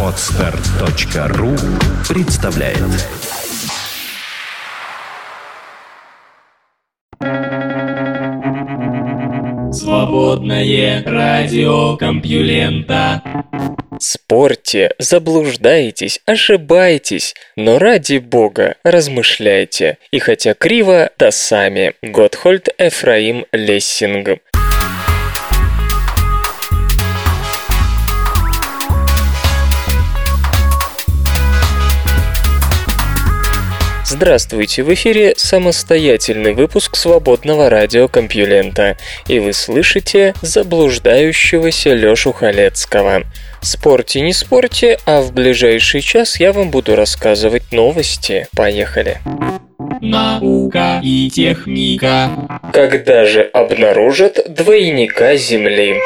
Отстар.ру представляет Свободное радио Компьюлента Спорьте, заблуждаетесь, ошибаетесь, но ради бога размышляйте. И хотя криво, да сами. Готхольд Эфраим Лессинг. Здравствуйте, в эфире самостоятельный выпуск свободного радиокомпьюлента, и вы слышите заблуждающегося Лёшу Халецкого. Спорьте, не спорьте, а в ближайший час я вам буду рассказывать новости. Поехали. Наука и техника. Когда же обнаружат двойника Земли?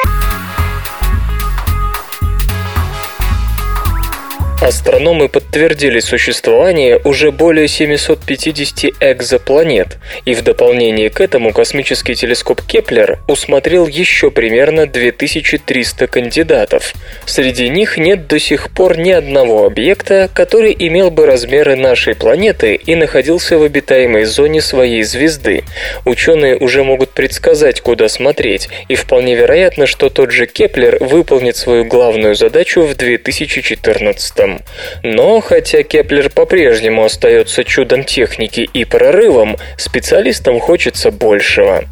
Астрономы подтвердили существование уже более 750 экзопланет, и в дополнение к этому космический телескоп Кеплер усмотрел еще примерно 2300 кандидатов. Среди них нет до сих пор ни одного объекта, который имел бы размеры нашей планеты и находился в обитаемой зоне своей звезды. Ученые уже могут предсказать, куда смотреть, и вполне вероятно, что тот же Кеплер выполнит свою главную задачу в 2014 чудом. Но хотя Кеплер по-прежнему остается чудом техники и прорывом, специалистам хочется большего.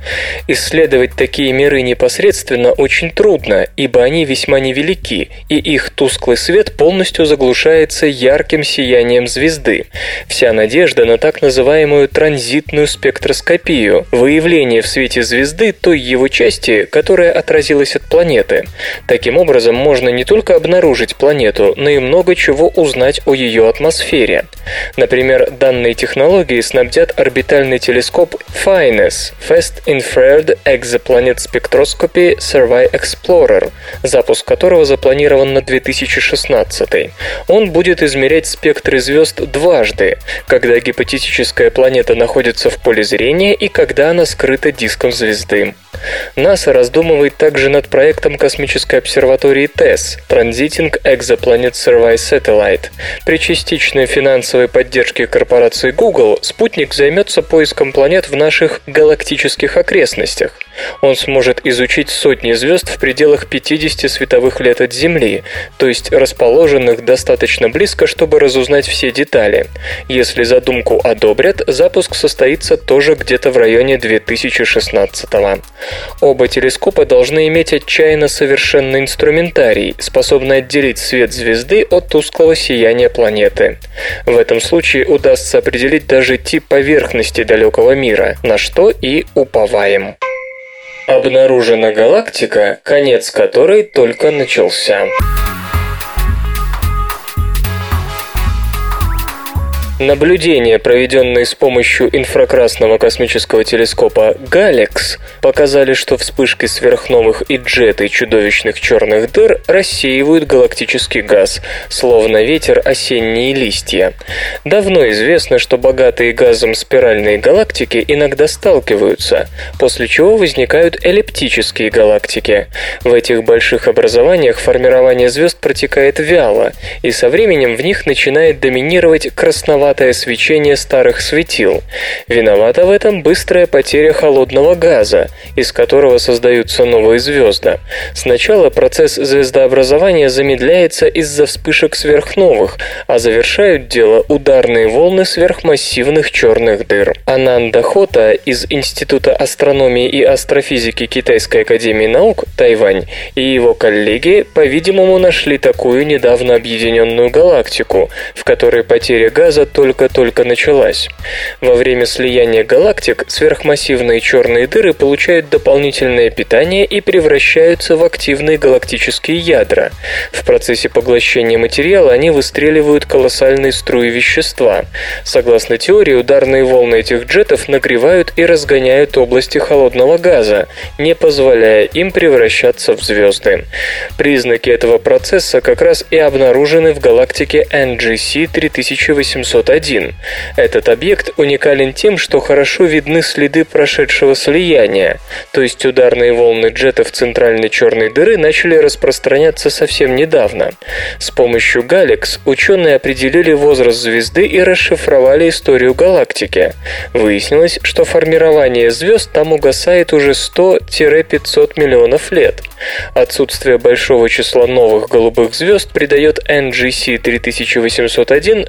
Исследовать такие миры непосредственно очень трудно, ибо они весьма невелики, и их тусклый свет полностью заглушается ярким сиянием звезды. Вся надежда на так называемую транзитную спектроскопию, выявление в свете звезды той его части, которая отразилась от планеты. Таким образом, можно не только обнаружить планету, но и много чего чего узнать о ее атмосфере. Например, данные технологии снабдят орбитальный телескоп FINES – Fast Infrared Exoplanet Spectroscopy Survey Explorer, запуск которого запланирован на 2016. Он будет измерять спектры звезд дважды, когда гипотетическая планета находится в поле зрения и когда она скрыта диском звезды. НАСА раздумывает также над проектом космической обсерватории TESS – Transiting Exoplanet Survey Satellite. При частичной финансовой поддержке корпорации Google спутник займется поиском планет в наших галактических окрестностях. Он сможет изучить сотни звезд в пределах 50 световых лет от Земли, то есть расположенных достаточно близко, чтобы разузнать все детали. Если задумку одобрят, запуск состоится тоже где-то в районе 2016 -го. Оба телескопа должны иметь отчаянно совершенный инструментарий, способный отделить свет звезды от тусклого сияния планеты. В этом случае удастся определить даже тип поверхности далекого мира, на что и уповаем. Обнаружена галактика, конец которой только начался. Наблюдения, проведенные с помощью инфракрасного космического телескопа «Галекс», показали, что вспышки сверхновых и джеты чудовищных черных дыр рассеивают галактический газ, словно ветер осенние листья. Давно известно, что богатые газом спиральные галактики иногда сталкиваются, после чего возникают эллиптические галактики. В этих больших образованиях формирование звезд протекает вяло, и со временем в них начинает доминировать красноватый красноватое свечение старых светил. Виновата в этом быстрая потеря холодного газа, из которого создаются новые звезды. Сначала процесс звездообразования замедляется из-за вспышек сверхновых, а завершают дело ударные волны сверхмассивных черных дыр. Ананда Хота из Института астрономии и астрофизики Китайской академии наук, Тайвань, и его коллеги, по-видимому, нашли такую недавно объединенную галактику, в которой потеря газа только-только началась. Во время слияния галактик сверхмассивные черные дыры получают дополнительное питание и превращаются в активные галактические ядра. В процессе поглощения материала они выстреливают колоссальные струи вещества. Согласно теории, ударные волны этих джетов нагревают и разгоняют области холодного газа, не позволяя им превращаться в звезды. Признаки этого процесса как раз и обнаружены в галактике NGC 3800 3701. Этот объект уникален тем, что хорошо видны следы прошедшего слияния, то есть ударные волны джетов центральной черной дыры начали распространяться совсем недавно. С помощью Галекс ученые определили возраст звезды и расшифровали историю галактики. Выяснилось, что формирование звезд там угасает уже 100-500 миллионов лет. Отсутствие большого числа новых голубых звезд придает NGC 3801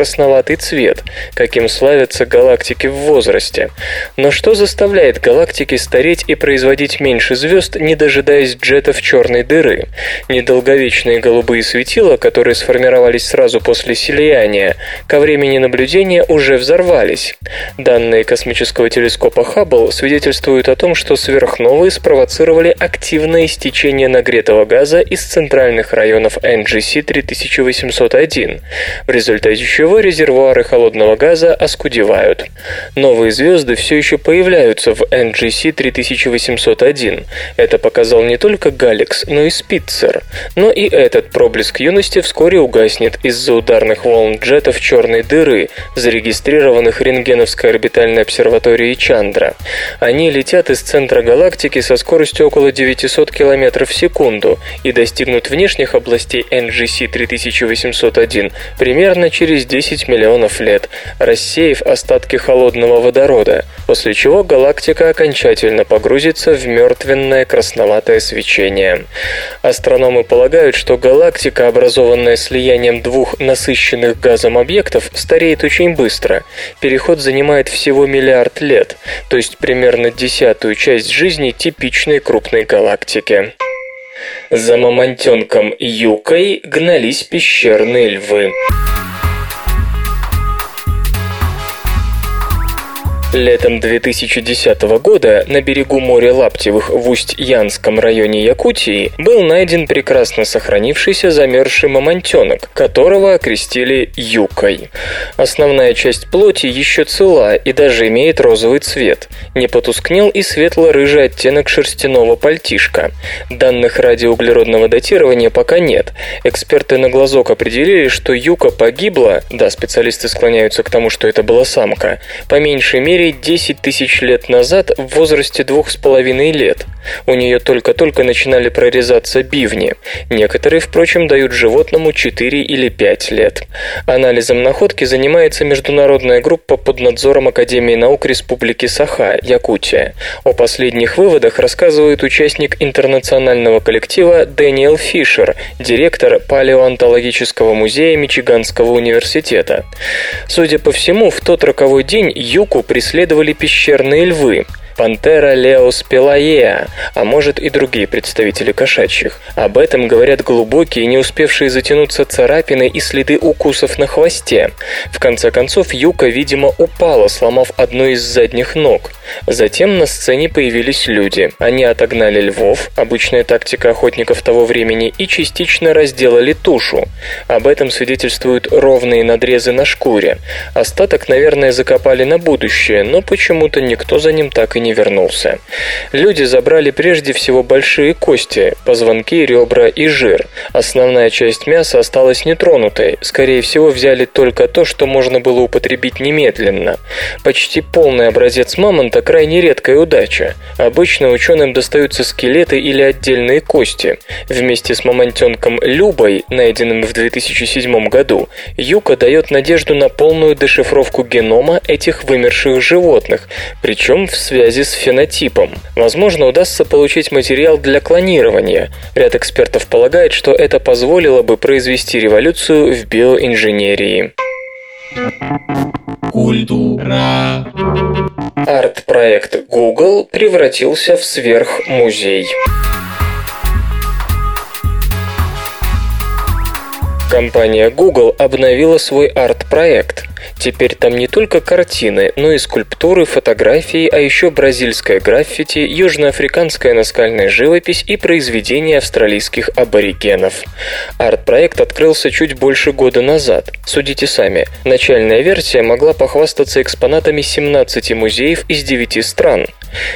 желтовато-красноватый цвет, каким славятся галактики в возрасте. Но что заставляет галактики стареть и производить меньше звезд, не дожидаясь джетов черной дыры? Недолговечные голубые светила, которые сформировались сразу после слияния, ко времени наблюдения уже взорвались. Данные космического телескопа Хаббл свидетельствуют о том, что сверхновые спровоцировали активное истечение нагретого газа из центральных районов NGC 3801, в результате чего резервуары холодного газа оскудевают. Новые звезды все еще появляются в NGC 3801. Это показал не только Галикс, но и Спитцер. Но и этот проблеск юности вскоре угаснет из-за ударных волн джетов черной дыры, зарегистрированных рентгеновской орбитальной обсерваторией Чандра. Они летят из центра галактики со скоростью около 900 км в секунду и достигнут внешних областей NGC 3801 примерно через 10 миллионов лет, рассеяв остатки холодного водорода, после чего галактика окончательно погрузится в мертвенное красноватое свечение. Астрономы полагают, что галактика, образованная слиянием двух насыщенных газом объектов, стареет очень быстро. Переход занимает всего миллиард лет, то есть примерно десятую часть жизни типичной крупной галактики. За мамонтенком Юкой гнались пещерные львы. Летом 2010 года на берегу моря Лаптевых в Усть-Янском районе Якутии был найден прекрасно сохранившийся замерзший мамонтенок, которого окрестили Юкой. Основная часть плоти еще цела и даже имеет розовый цвет. Не потускнел и светло-рыжий оттенок шерстяного пальтишка. Данных радиоуглеродного датирования пока нет. Эксперты на глазок определили, что Юка погибла, да, специалисты склоняются к тому, что это была самка, по меньшей мере мере 10 тысяч лет назад в возрасте двух с половиной лет. У нее только-только начинали прорезаться бивни. Некоторые, впрочем, дают животному 4 или 5 лет. Анализом находки занимается международная группа под надзором Академии наук Республики Саха, Якутия. О последних выводах рассказывает участник интернационального коллектива Дэниел Фишер, директор палеоантологического музея Мичиганского университета. Судя по всему, в тот роковой день Юку преследовали преследовали пещерные львы, Пантера леос пелаеа, а может и другие представители кошачьих. Об этом говорят глубокие, не успевшие затянуться царапины и следы укусов на хвосте. В конце концов, Юка, видимо, упала, сломав одну из задних ног. Затем на сцене появились люди. Они отогнали львов, обычная тактика охотников того времени, и частично разделали тушу. Об этом свидетельствуют ровные надрезы на шкуре. Остаток, наверное, закопали на будущее, но почему-то никто за ним так и не вернулся. Люди забрали прежде всего большие кости, позвонки, ребра и жир. Основная часть мяса осталась нетронутой. Скорее всего, взяли только то, что можно было употребить немедленно. Почти полный образец мамонта – крайне редкая удача. Обычно ученым достаются скелеты или отдельные кости. Вместе с мамонтенком Любой, найденным в 2007 году, Юка дает надежду на полную дешифровку генома этих вымерших животных, причем в связи связи с фенотипом. Возможно, удастся получить материал для клонирования. Ряд экспертов полагает, что это позволило бы произвести революцию в биоинженерии. Культура. Арт-проект Google превратился в сверхмузей. Компания Google обновила свой арт-проект. Теперь там не только картины, но и скульптуры, фотографии, а еще бразильское граффити, южноафриканская наскальная живопись и произведения австралийских аборигенов. Арт-проект открылся чуть больше года назад. Судите сами. Начальная версия могла похвастаться экспонатами 17 музеев из 9 стран.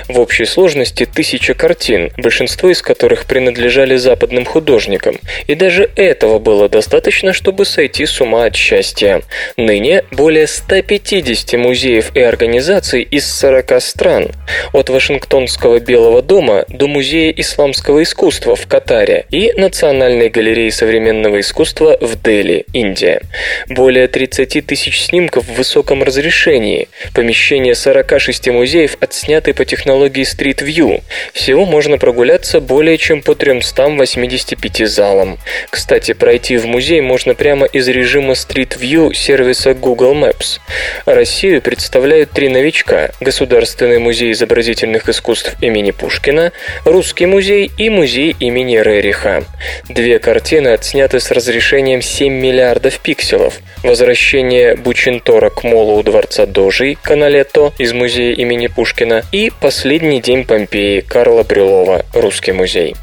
В общей сложности тысяча картин, большинство из которых принадлежали западным художникам. И даже этого было достаточно, чтобы сойти с ума от счастья. Ныне более 150 музеев и организаций из 40 стран. От Вашингтонского Белого дома до Музея исламского искусства в Катаре и Национальной галереи современного искусства в Дели, Индия. Более 30 тысяч снимков в высоком разрешении. Помещения 46 музеев отсняты по технологии Street View. Всего можно прогуляться более чем по 385 залам. Кстати, пройти в музей можно прямо из режима Street View сервиса Google Maps. Россию представляют три новичка – Государственный музей изобразительных искусств имени Пушкина, Русский музей и музей имени Рериха. Две картины отсняты с разрешением 7 миллиардов пикселов. Возвращение Бучинтора к молу у дворца Дожей Каналетто из музея имени Пушкина и Последний день Помпеи Карла Брюлова, Русский музей.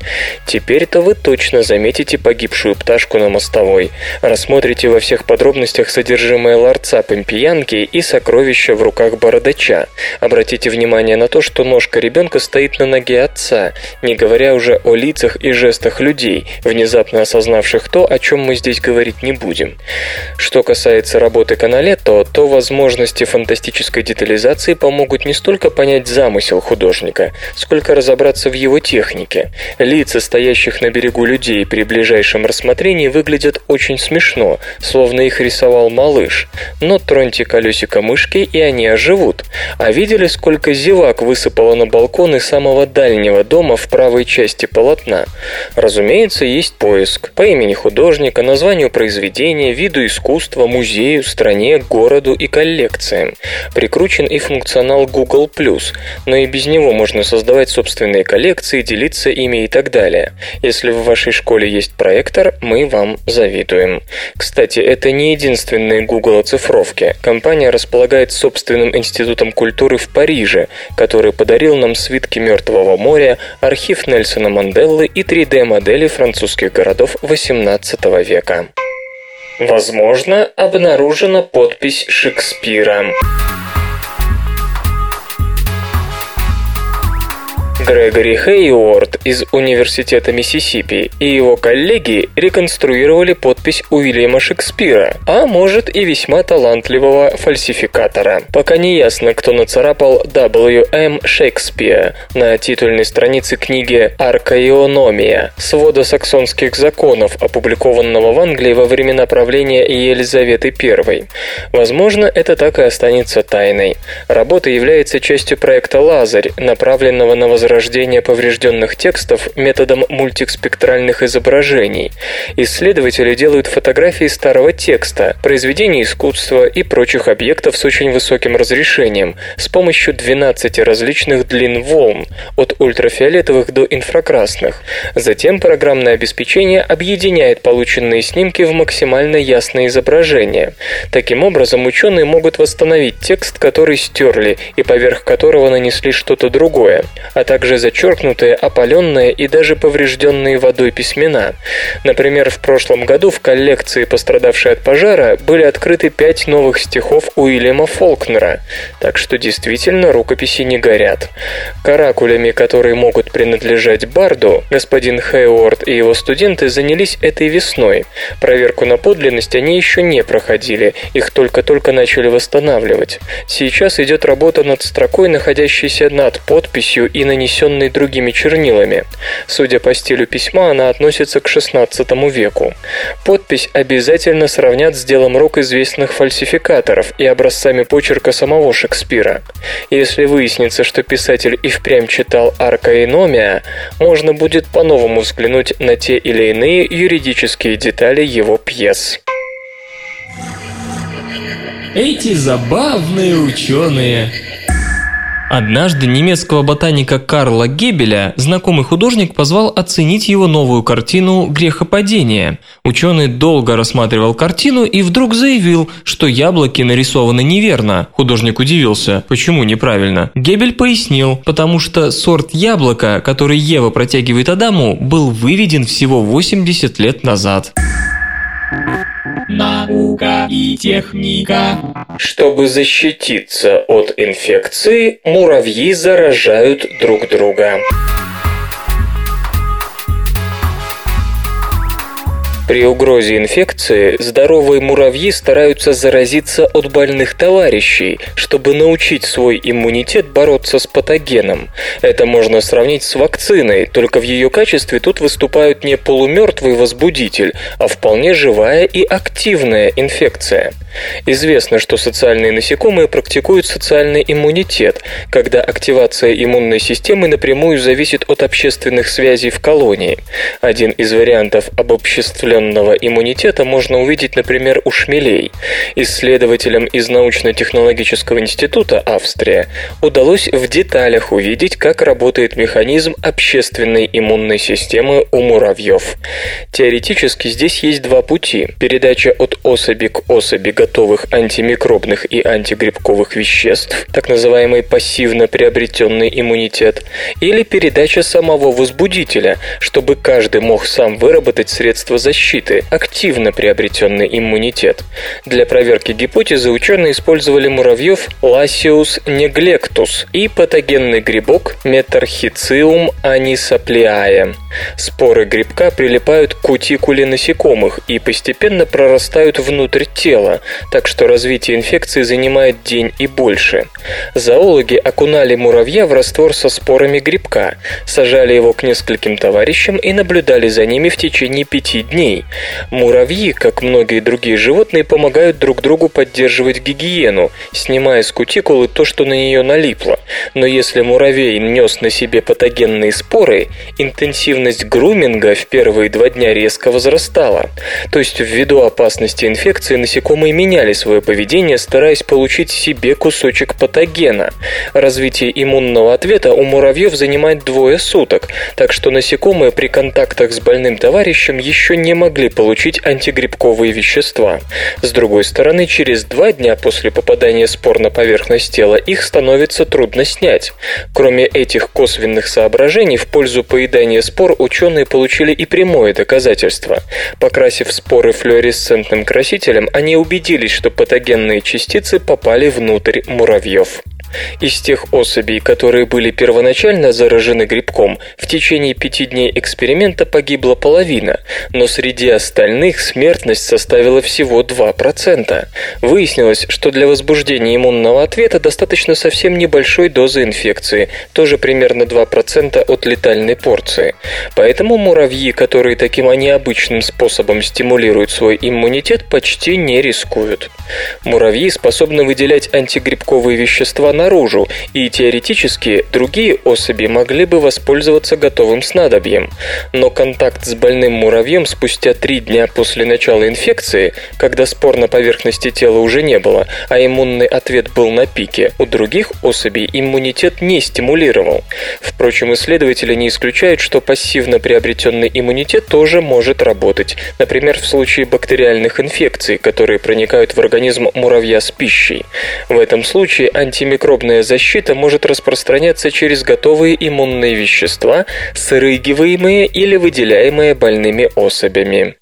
Теперь-то вы точно заметите погибшую пташку на мостовой, рассмотрите во всех подробностях содержимое ларца Помпеянки и сокровища в руках бородача. Обратите внимание на то, что ножка ребенка стоит на ноге отца, не говоря уже о лицах и жестах людей, внезапно осознавших то, о чем мы здесь говорить не будем. Что касается работы Каналетто, то возможности фантастической детализации помогут не столько понять замысел художника, сколько разобраться в его технике. Лица стоящих на берегу людей при ближайшем рассмотрении выглядят очень смешно, словно их рисовал малыш. Но троньте колесико мышки, и они оживут. А видели, сколько зевак высыпало на балконы самого дальнего дома в правой части полотна? Разумеется, есть поиск. По имени художника, названию произведения, виду искусства, музею, стране, городу и коллекциям. Прикручен и функционал Google+, но и без него можно создавать собственные коллекции, делиться ими и так далее. Если в вашей школе есть проектор, мы вам завидуем. Кстати, это не единственные Google оцифровки. Компания располагает собственным институтом культуры в Париже, который подарил нам свитки Мертвого моря, архив Нельсона Манделлы и 3D-модели французских городов XVIII века. Возможно, обнаружена подпись Шекспира. Грегори Хейуорд из Университета Миссисипи и его коллеги реконструировали подпись Уильяма Шекспира, а может и весьма талантливого фальсификатора. Пока не ясно, кто нацарапал W.M. Шекспир на титульной странице книги «Аркаиономия» свода саксонских законов, опубликованного в Англии во времена правления Елизаветы I. Возможно, это так и останется тайной. Работа является частью проекта «Лазарь», направленного на возвращение возрождения поврежденных текстов методом мультиспектральных изображений. Исследователи делают фотографии старого текста, произведений искусства и прочих объектов с очень высоким разрешением с помощью 12 различных длин волн, от ультрафиолетовых до инфракрасных. Затем программное обеспечение объединяет полученные снимки в максимально ясное изображение. Таким образом, ученые могут восстановить текст, который стерли и поверх которого нанесли что-то другое, а также также зачеркнутые, опаленные и даже поврежденные водой письмена. Например, в прошлом году в коллекции, пострадавшей от пожара, были открыты пять новых стихов Уильяма Фолкнера, так что действительно рукописи не горят. Каракулями, которые могут принадлежать Барду, господин Хейворд и его студенты занялись этой весной. Проверку на подлинность они еще не проходили, их только-только начали восстанавливать. Сейчас идет работа над строкой, находящейся над подписью и нанесением нанесенной другими чернилами. Судя по стилю письма, она относится к XVI веку. Подпись обязательно сравнят с делом рук известных фальсификаторов и образцами почерка самого Шекспира. Если выяснится, что писатель и впрямь читал «Аркаиномия», можно будет по-новому взглянуть на те или иные юридические детали его пьес. Эти забавные ученые Однажды немецкого ботаника Карла Гебеля знакомый художник позвал оценить его новую картину «Грехопадение». Ученый долго рассматривал картину и вдруг заявил, что яблоки нарисованы неверно. Художник удивился, почему неправильно. Гебель пояснил, потому что сорт яблока, который Ева протягивает Адаму, был выведен всего 80 лет назад. Наука и техника. Чтобы защититься от инфекции, муравьи заражают друг друга. При угрозе инфекции здоровые муравьи стараются заразиться от больных товарищей, чтобы научить свой иммунитет бороться с патогеном. Это можно сравнить с вакциной, только в ее качестве тут выступают не полумертвый возбудитель, а вполне живая и активная инфекция. Известно, что социальные насекомые практикуют социальный иммунитет, когда активация иммунной системы напрямую зависит от общественных связей в колонии. Один из вариантов обобществленного врожденного иммунитета можно увидеть, например, у шмелей. Исследователям из научно-технологического института Австрия удалось в деталях увидеть, как работает механизм общественной иммунной системы у муравьев. Теоретически здесь есть два пути. Передача от особи к особи готовых антимикробных и антигрибковых веществ, так называемый пассивно приобретенный иммунитет, или передача самого возбудителя, чтобы каждый мог сам выработать средства защиты защиты, активно приобретенный иммунитет. Для проверки гипотезы ученые использовали муравьев Lasius neglectus и патогенный грибок Metarhizium anisapliae. Споры грибка прилипают к кутикуле насекомых и постепенно прорастают внутрь тела, так что развитие инфекции занимает день и больше. Зоологи окунали муравья в раствор со спорами грибка, сажали его к нескольким товарищам и наблюдали за ними в течение пяти дней. Муравьи, как многие другие животные, помогают друг другу поддерживать гигиену, снимая с кутикулы то, что на нее налипло. Но если муравей нес на себе патогенные споры, интенсивность груминга в первые два дня резко возрастала. То есть ввиду опасности инфекции насекомые меняли свое поведение, стараясь получить себе кусочек патогена. Развитие иммунного ответа у муравьев занимает двое суток, так что насекомые при контактах с больным товарищем еще не могли получить антигрибковые вещества. С другой стороны, через два дня после попадания спор на поверхность тела их становится трудно снять. Кроме этих косвенных соображений, в пользу поедания спор ученые получили и прямое доказательство. Покрасив споры флуоресцентным красителем, они убедились, что патогенные частицы попали внутрь муравьев. Из тех особей, которые были первоначально заражены грибком, в течение пяти дней эксперимента погибла половина, но среди остальных смертность составила всего 2%. Выяснилось, что для возбуждения иммунного ответа достаточно совсем небольшой дозы инфекции, тоже примерно 2% от летальной порции. Поэтому муравьи, которые таким необычным способом стимулируют свой иммунитет, почти не рискуют. Муравьи способны выделять антигрибковые вещества наружу, и теоретически другие особи могли бы воспользоваться готовым снадобьем. Но контакт с больным муравьем спустя три дня после начала инфекции, когда спор на поверхности тела уже не было, а иммунный ответ был на пике, у других особей иммунитет не стимулировал. Впрочем, исследователи не исключают, что пассивно приобретенный иммунитет тоже может работать, например, в случае бактериальных инфекций, которые проникают в организм муравья с пищей. В этом случае антимикробные антимикробная защита может распространяться через готовые иммунные вещества, срыгиваемые или выделяемые больными особями.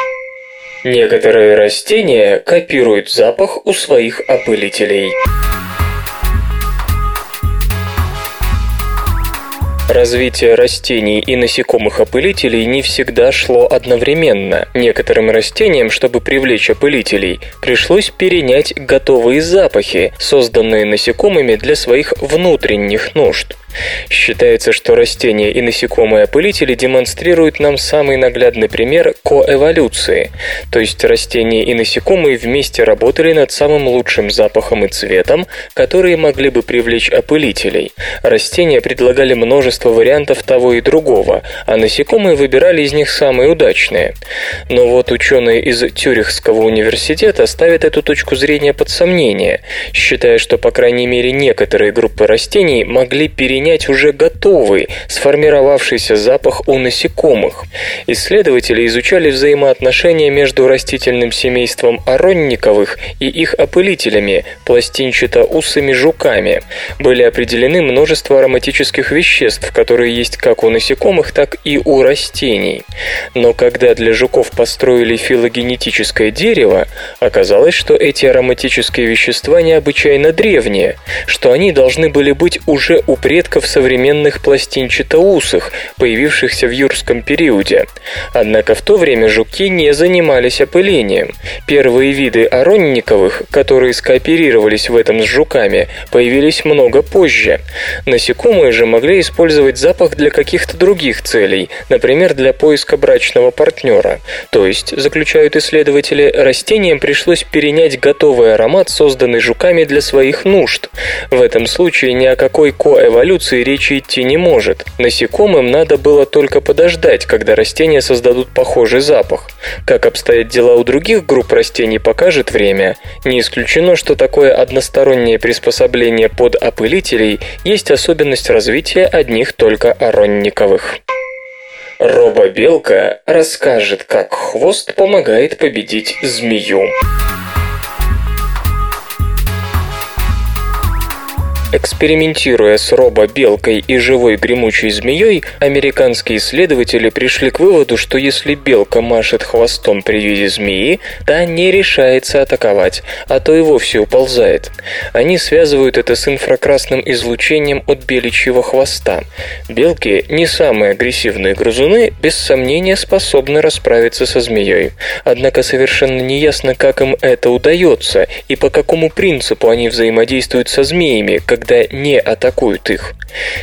Некоторые растения копируют запах у своих опылителей. Развитие растений и насекомых-опылителей не всегда шло одновременно. Некоторым растениям, чтобы привлечь опылителей, пришлось перенять готовые запахи, созданные насекомыми для своих внутренних нужд. Считается, что растения и насекомые-опылители демонстрируют нам самый наглядный пример коэволюции, то есть растения и насекомые вместе работали над самым лучшим запахом и цветом, которые могли бы привлечь опылителей. Растения предлагали множество вариантов того и другого, а насекомые выбирали из них самые удачные. Но вот ученые из Тюрихского университета ставят эту точку зрения под сомнение, считая, что по крайней мере некоторые группы растений могли перенять уже готовый, сформировавшийся запах у насекомых. Исследователи изучали взаимоотношения между растительным семейством оронниковых и их опылителями, пластинчато-усыми жуками. Были определены множество ароматических веществ, которые есть как у насекомых, так и у растений. Но когда для жуков построили филогенетическое дерево, оказалось, что эти ароматические вещества необычайно древние, что они должны были быть уже у предков современных пластинчатоусых, появившихся в юрском периоде. Однако в то время жуки не занимались опылением. Первые виды оронниковых, которые скооперировались в этом с жуками, появились много позже. Насекомые же могли использовать запах для каких-то других целей, например, для поиска брачного партнера. То есть, заключают исследователи, растениям пришлось перенять готовый аромат, созданный жуками для своих нужд. В этом случае ни о какой коэволюции речи идти не может. Насекомым надо было только подождать, когда растения создадут похожий запах. Как обстоят дела у других групп растений, покажет время. Не исключено, что такое одностороннее приспособление под опылителей есть особенность развития одних только оронниковых. Робобелка расскажет, как хвост помогает победить змею. Экспериментируя с робо-белкой и живой гремучей змеей, американские исследователи пришли к выводу, что если белка машет хвостом при виде змеи, та не решается атаковать, а то и вовсе уползает. Они связывают это с инфракрасным излучением от беличьего хвоста. Белки, не самые агрессивные грызуны, без сомнения способны расправиться со змеей. Однако совершенно неясно, как им это удается и по какому принципу они взаимодействуют со змеями, как когда не атакуют их.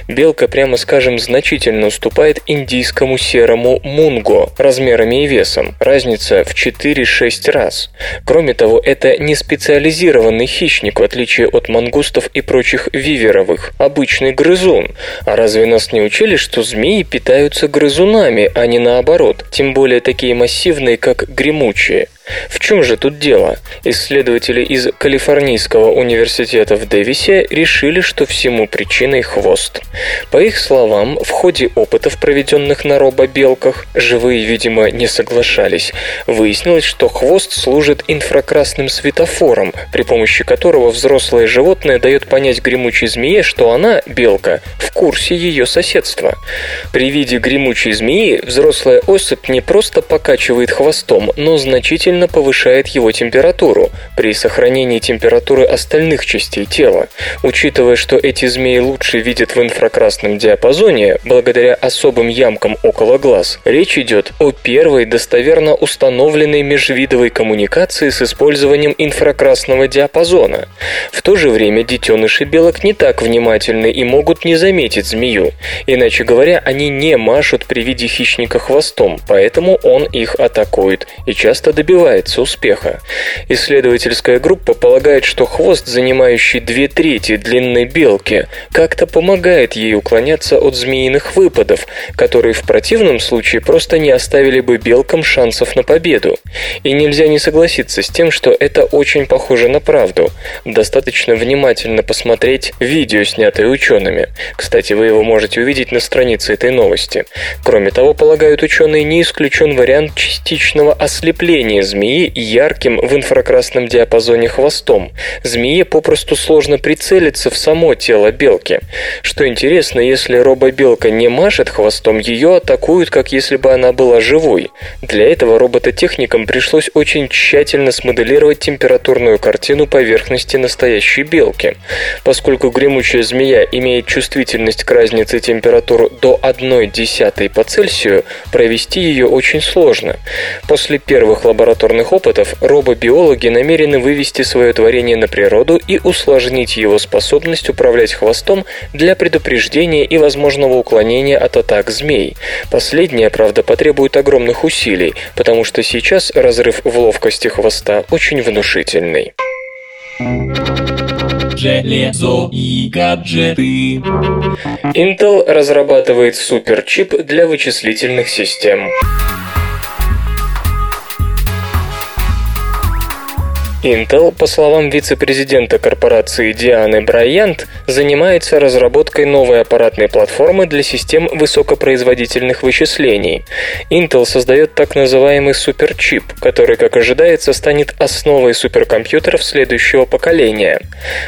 Белка, прямо скажем, значительно уступает индийскому серому мунго размерами и весом. Разница в 4-6 раз. Кроме того, это не специализированный хищник, в отличие от мангустов и прочих виверовых. Обычный грызун. А разве нас не учили, что змеи питаются грызунами, а не наоборот? Тем более такие массивные, как гремучие. В чем же тут дело? Исследователи из Калифорнийского университета в Дэвисе решили, что всему причиной хвост. По их словам, в ходе опытов, проведенных на робобелках, живые, видимо, не соглашались, выяснилось, что хвост служит инфракрасным светофором, при помощи которого взрослое животное дает понять гремучей змее, что она, белка, в курсе ее соседства. При виде гремучей змеи взрослая особь не просто покачивает хвостом, но значительно значительно повышает его температуру при сохранении температуры остальных частей тела. Учитывая, что эти змеи лучше видят в инфракрасном диапазоне, благодаря особым ямкам около глаз, речь идет о первой достоверно установленной межвидовой коммуникации с использованием инфракрасного диапазона. В то же время детеныши белок не так внимательны и могут не заметить змею. Иначе говоря, они не машут при виде хищника хвостом, поэтому он их атакует и часто добивается добивается успеха. Исследовательская группа полагает, что хвост, занимающий две трети длинной белки, как-то помогает ей уклоняться от змеиных выпадов, которые в противном случае просто не оставили бы белкам шансов на победу. И нельзя не согласиться с тем, что это очень похоже на правду. Достаточно внимательно посмотреть видео, снятое учеными. Кстати, вы его можете увидеть на странице этой новости. Кроме того, полагают ученые, не исключен вариант частичного ослепления змеи змеи ярким в инфракрасном диапазоне хвостом. Змее попросту сложно прицелиться в само тело белки. Что интересно, если робобелка не машет хвостом, ее атакуют, как если бы она была живой. Для этого робототехникам пришлось очень тщательно смоделировать температурную картину поверхности настоящей белки. Поскольку гремучая змея имеет чувствительность к разнице температур до 1 десятой по Цельсию, провести ее очень сложно. После первых лабораторных лабораторных опытов робобиологи намерены вывести свое творение на природу и усложнить его способность управлять хвостом для предупреждения и возможного уклонения от атак змей. Последнее, правда, потребует огромных усилий, потому что сейчас разрыв в ловкости хвоста очень внушительный. Железо и гаджеты. Intel разрабатывает суперчип для вычислительных систем. Intel, по словам вице-президента корпорации Дианы Брайант, занимается разработкой новой аппаратной платформы для систем высокопроизводительных вычислений. Intel создает так называемый суперчип, который, как ожидается, станет основой суперкомпьютеров следующего поколения.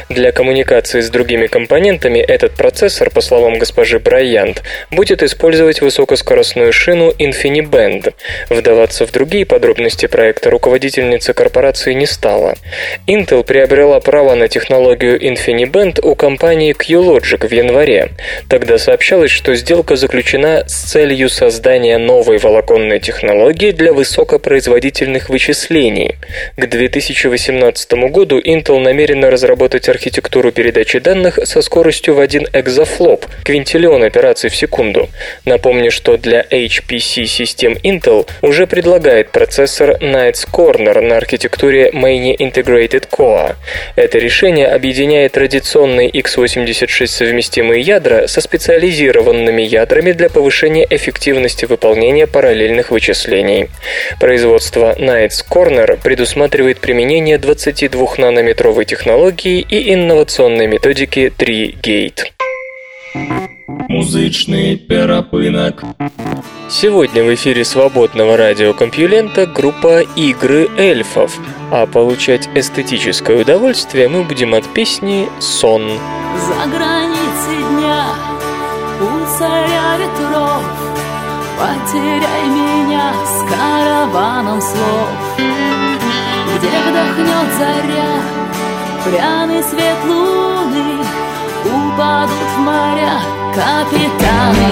Для коммуникации с другими компонентами этот процессор, по словам госпожи Брайант, будет использовать высокоскоростную шину InfiniBand. Вдаваться в другие подробности проекта руководительница корпорации не стала. Intel приобрела право на технологию InfiniBand у компании QLogic в январе. Тогда сообщалось, что сделка заключена с целью создания новой волоконной технологии для высокопроизводительных вычислений. К 2018 году Intel намерена разработать архитектуру передачи данных со скоростью в 1 экзофлоп, квинтиллион операций в секунду. Напомню, что для HPC-систем Intel уже предлагает процессор Knights Corner на архитектуре Mania Integrated Core. Это решение объединяет традиционные x86 совместимые ядра со специализированными ядрами для повышения эффективности выполнения параллельных вычислений. Производство Knights Corner предусматривает применение 22-нанометровой технологии и инновационной методики 3-Gate. Музычный перапынок. Сегодня в эфире свободного радиокомпьюлента группа «Игры эльфов», а получать эстетическое удовольствие мы будем от песни «Сон». За границей дня у царя ветров Потеряй меня с караваном слов Где вдохнет заря пряный свет луны Упадут в моря капитаны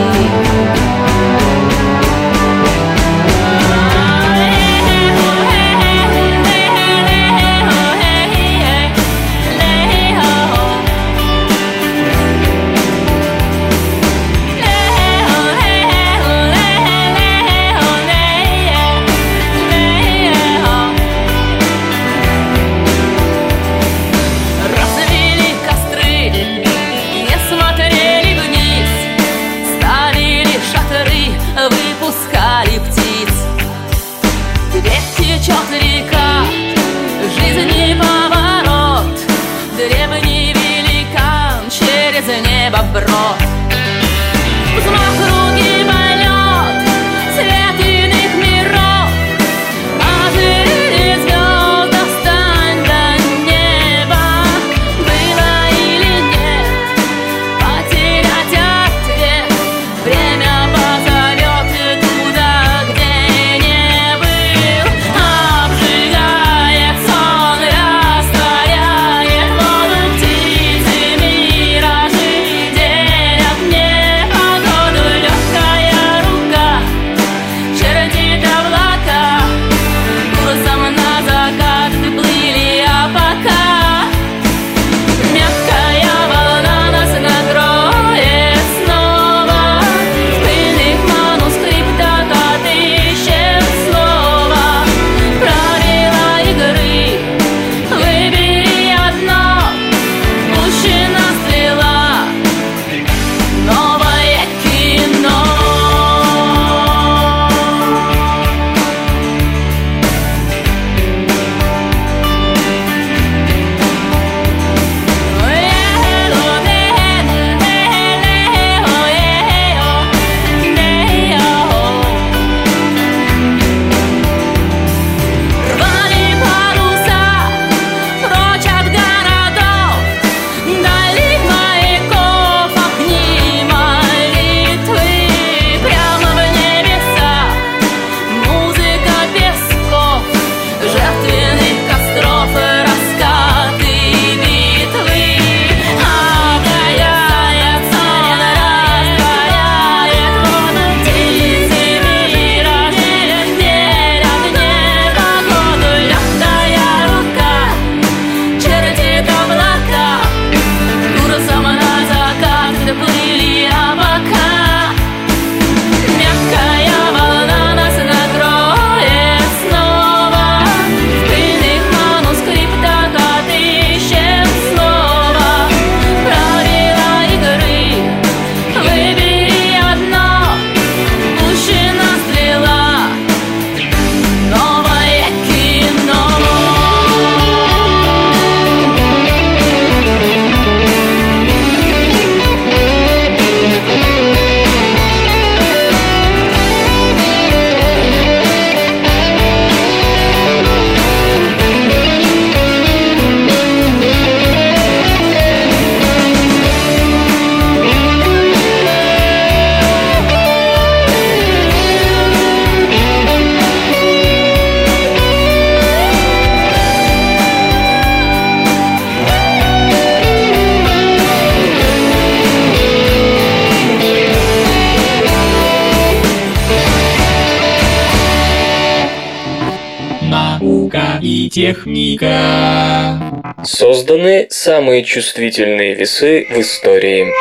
техника. Созданы самые чувствительные весы в истории.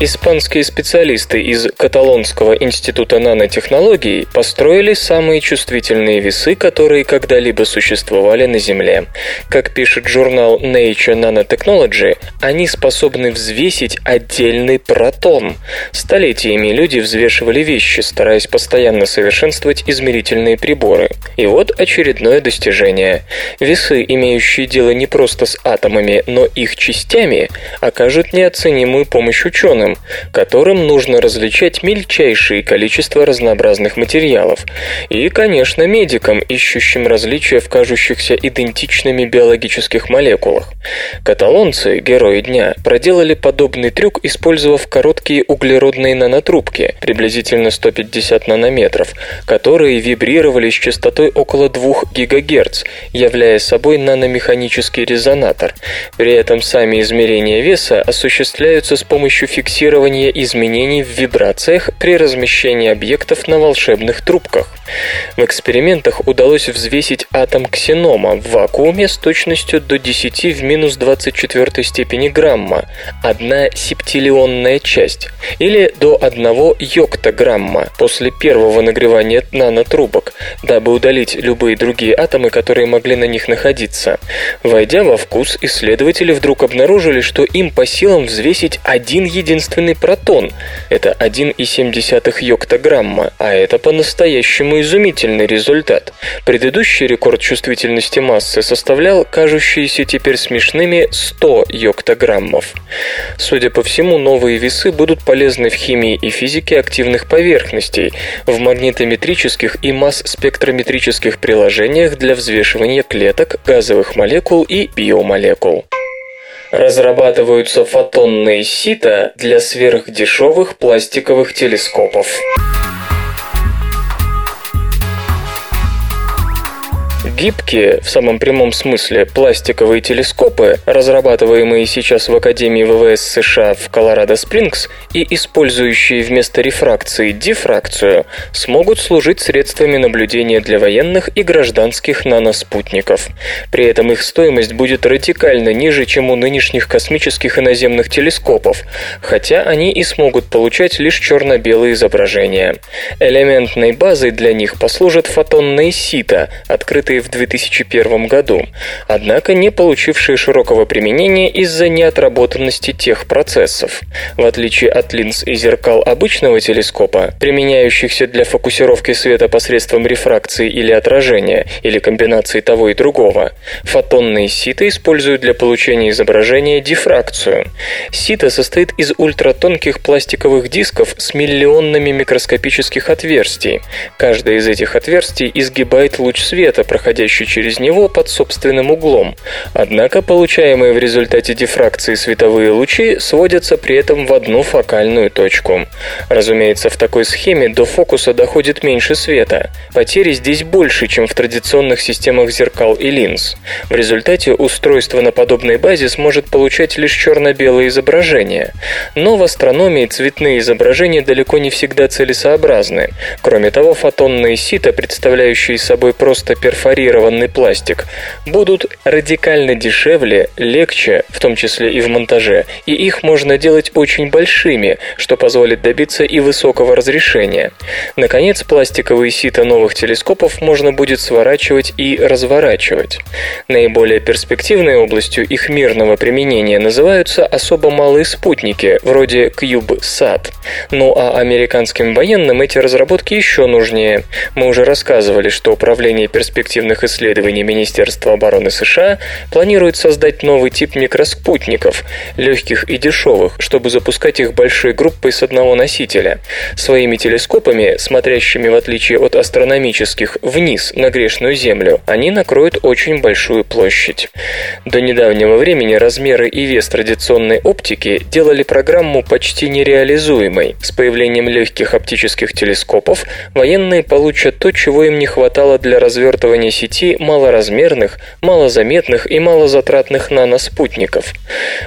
Испанские специалисты из Каталонского института нанотехнологий построили самые чувствительные весы, которые когда-либо существовали на Земле. Как пишет журнал Nature Nanotechnology, они способны взвесить отдельный протон. Столетиями люди взвешивали вещи, стараясь постоянно совершенствовать измерительные приборы. И вот очередное достижение. Весы, имеющие дело не просто с атомами, но их частями, окажут неоценимую помощь ученым, ученым, которым нужно различать мельчайшие количества разнообразных материалов, и, конечно, медикам, ищущим различия в кажущихся идентичными биологических молекулах. Каталонцы, герои дня, проделали подобный трюк, использовав короткие углеродные нанотрубки, приблизительно 150 нанометров, которые вибрировали с частотой около 2 ГГц, являя собой наномеханический резонатор. При этом сами измерения веса осуществляются с помощью фиксации фиксирование изменений в вибрациях при размещении объектов на волшебных трубках. В экспериментах удалось взвесить атом ксенома в вакууме с точностью до 10 в минус 24 степени грамма, одна септиллионная часть, или до 1 йоктограмма после первого нагревания нанотрубок, дабы удалить любые другие атомы, которые могли на них находиться. Войдя во вкус, исследователи вдруг обнаружили, что им по силам взвесить один единственный единственный протон. Это 1,7 йоктограмма, а это по-настоящему изумительный результат. Предыдущий рекорд чувствительности массы составлял кажущиеся теперь смешными 100 йоктограммов. Судя по всему, новые весы будут полезны в химии и физике активных поверхностей, в магнитометрических и масс-спектрометрических приложениях для взвешивания клеток, газовых молекул и биомолекул разрабатываются фотонные сита для сверхдешевых пластиковых телескопов. Гибкие, в самом прямом смысле, пластиковые телескопы, разрабатываемые сейчас в Академии ВВС США в Колорадо-Спрингс и использующие вместо рефракции дифракцию, смогут служить средствами наблюдения для военных и гражданских наноспутников. При этом их стоимость будет радикально ниже, чем у нынешних космических и наземных телескопов, хотя они и смогут получать лишь черно-белые изображения. Элементной базой для них послужат фотонные сита, открытые в 2001 году, однако не получившие широкого применения из-за неотработанности тех процессов. В отличие от линз и зеркал обычного телескопа, применяющихся для фокусировки света посредством рефракции или отражения, или комбинации того и другого, фотонные ситы используют для получения изображения дифракцию. Сито состоит из ультратонких пластиковых дисков с миллионными микроскопических отверстий. Каждое из этих отверстий изгибает луч света, проходя проходящий через него под собственным углом. Однако получаемые в результате дифракции световые лучи сводятся при этом в одну фокальную точку. Разумеется, в такой схеме до фокуса доходит меньше света. Потери здесь больше, чем в традиционных системах зеркал и линз. В результате устройство на подобной базе сможет получать лишь черно-белые изображения. Но в астрономии цветные изображения далеко не всегда целесообразны. Кроме того, фотонные сита, представляющие собой просто перфорированные интегрированный пластик, будут радикально дешевле, легче, в том числе и в монтаже, и их можно делать очень большими, что позволит добиться и высокого разрешения. Наконец, пластиковые сита новых телескопов можно будет сворачивать и разворачивать. Наиболее перспективной областью их мирного применения называются особо малые спутники, вроде CubeSat. Ну а американским военным эти разработки еще нужнее. Мы уже рассказывали, что управление перспективных научных исследований Министерства обороны США планирует создать новый тип микроспутников, легких и дешевых, чтобы запускать их большой группой с одного носителя. Своими телескопами, смотрящими в отличие от астрономических вниз на грешную Землю, они накроют очень большую площадь. До недавнего времени размеры и вес традиционной оптики делали программу почти нереализуемой. С появлением легких оптических телескопов военные получат то, чего им не хватало для развертывания создания сети малоразмерных, малозаметных и малозатратных наноспутников.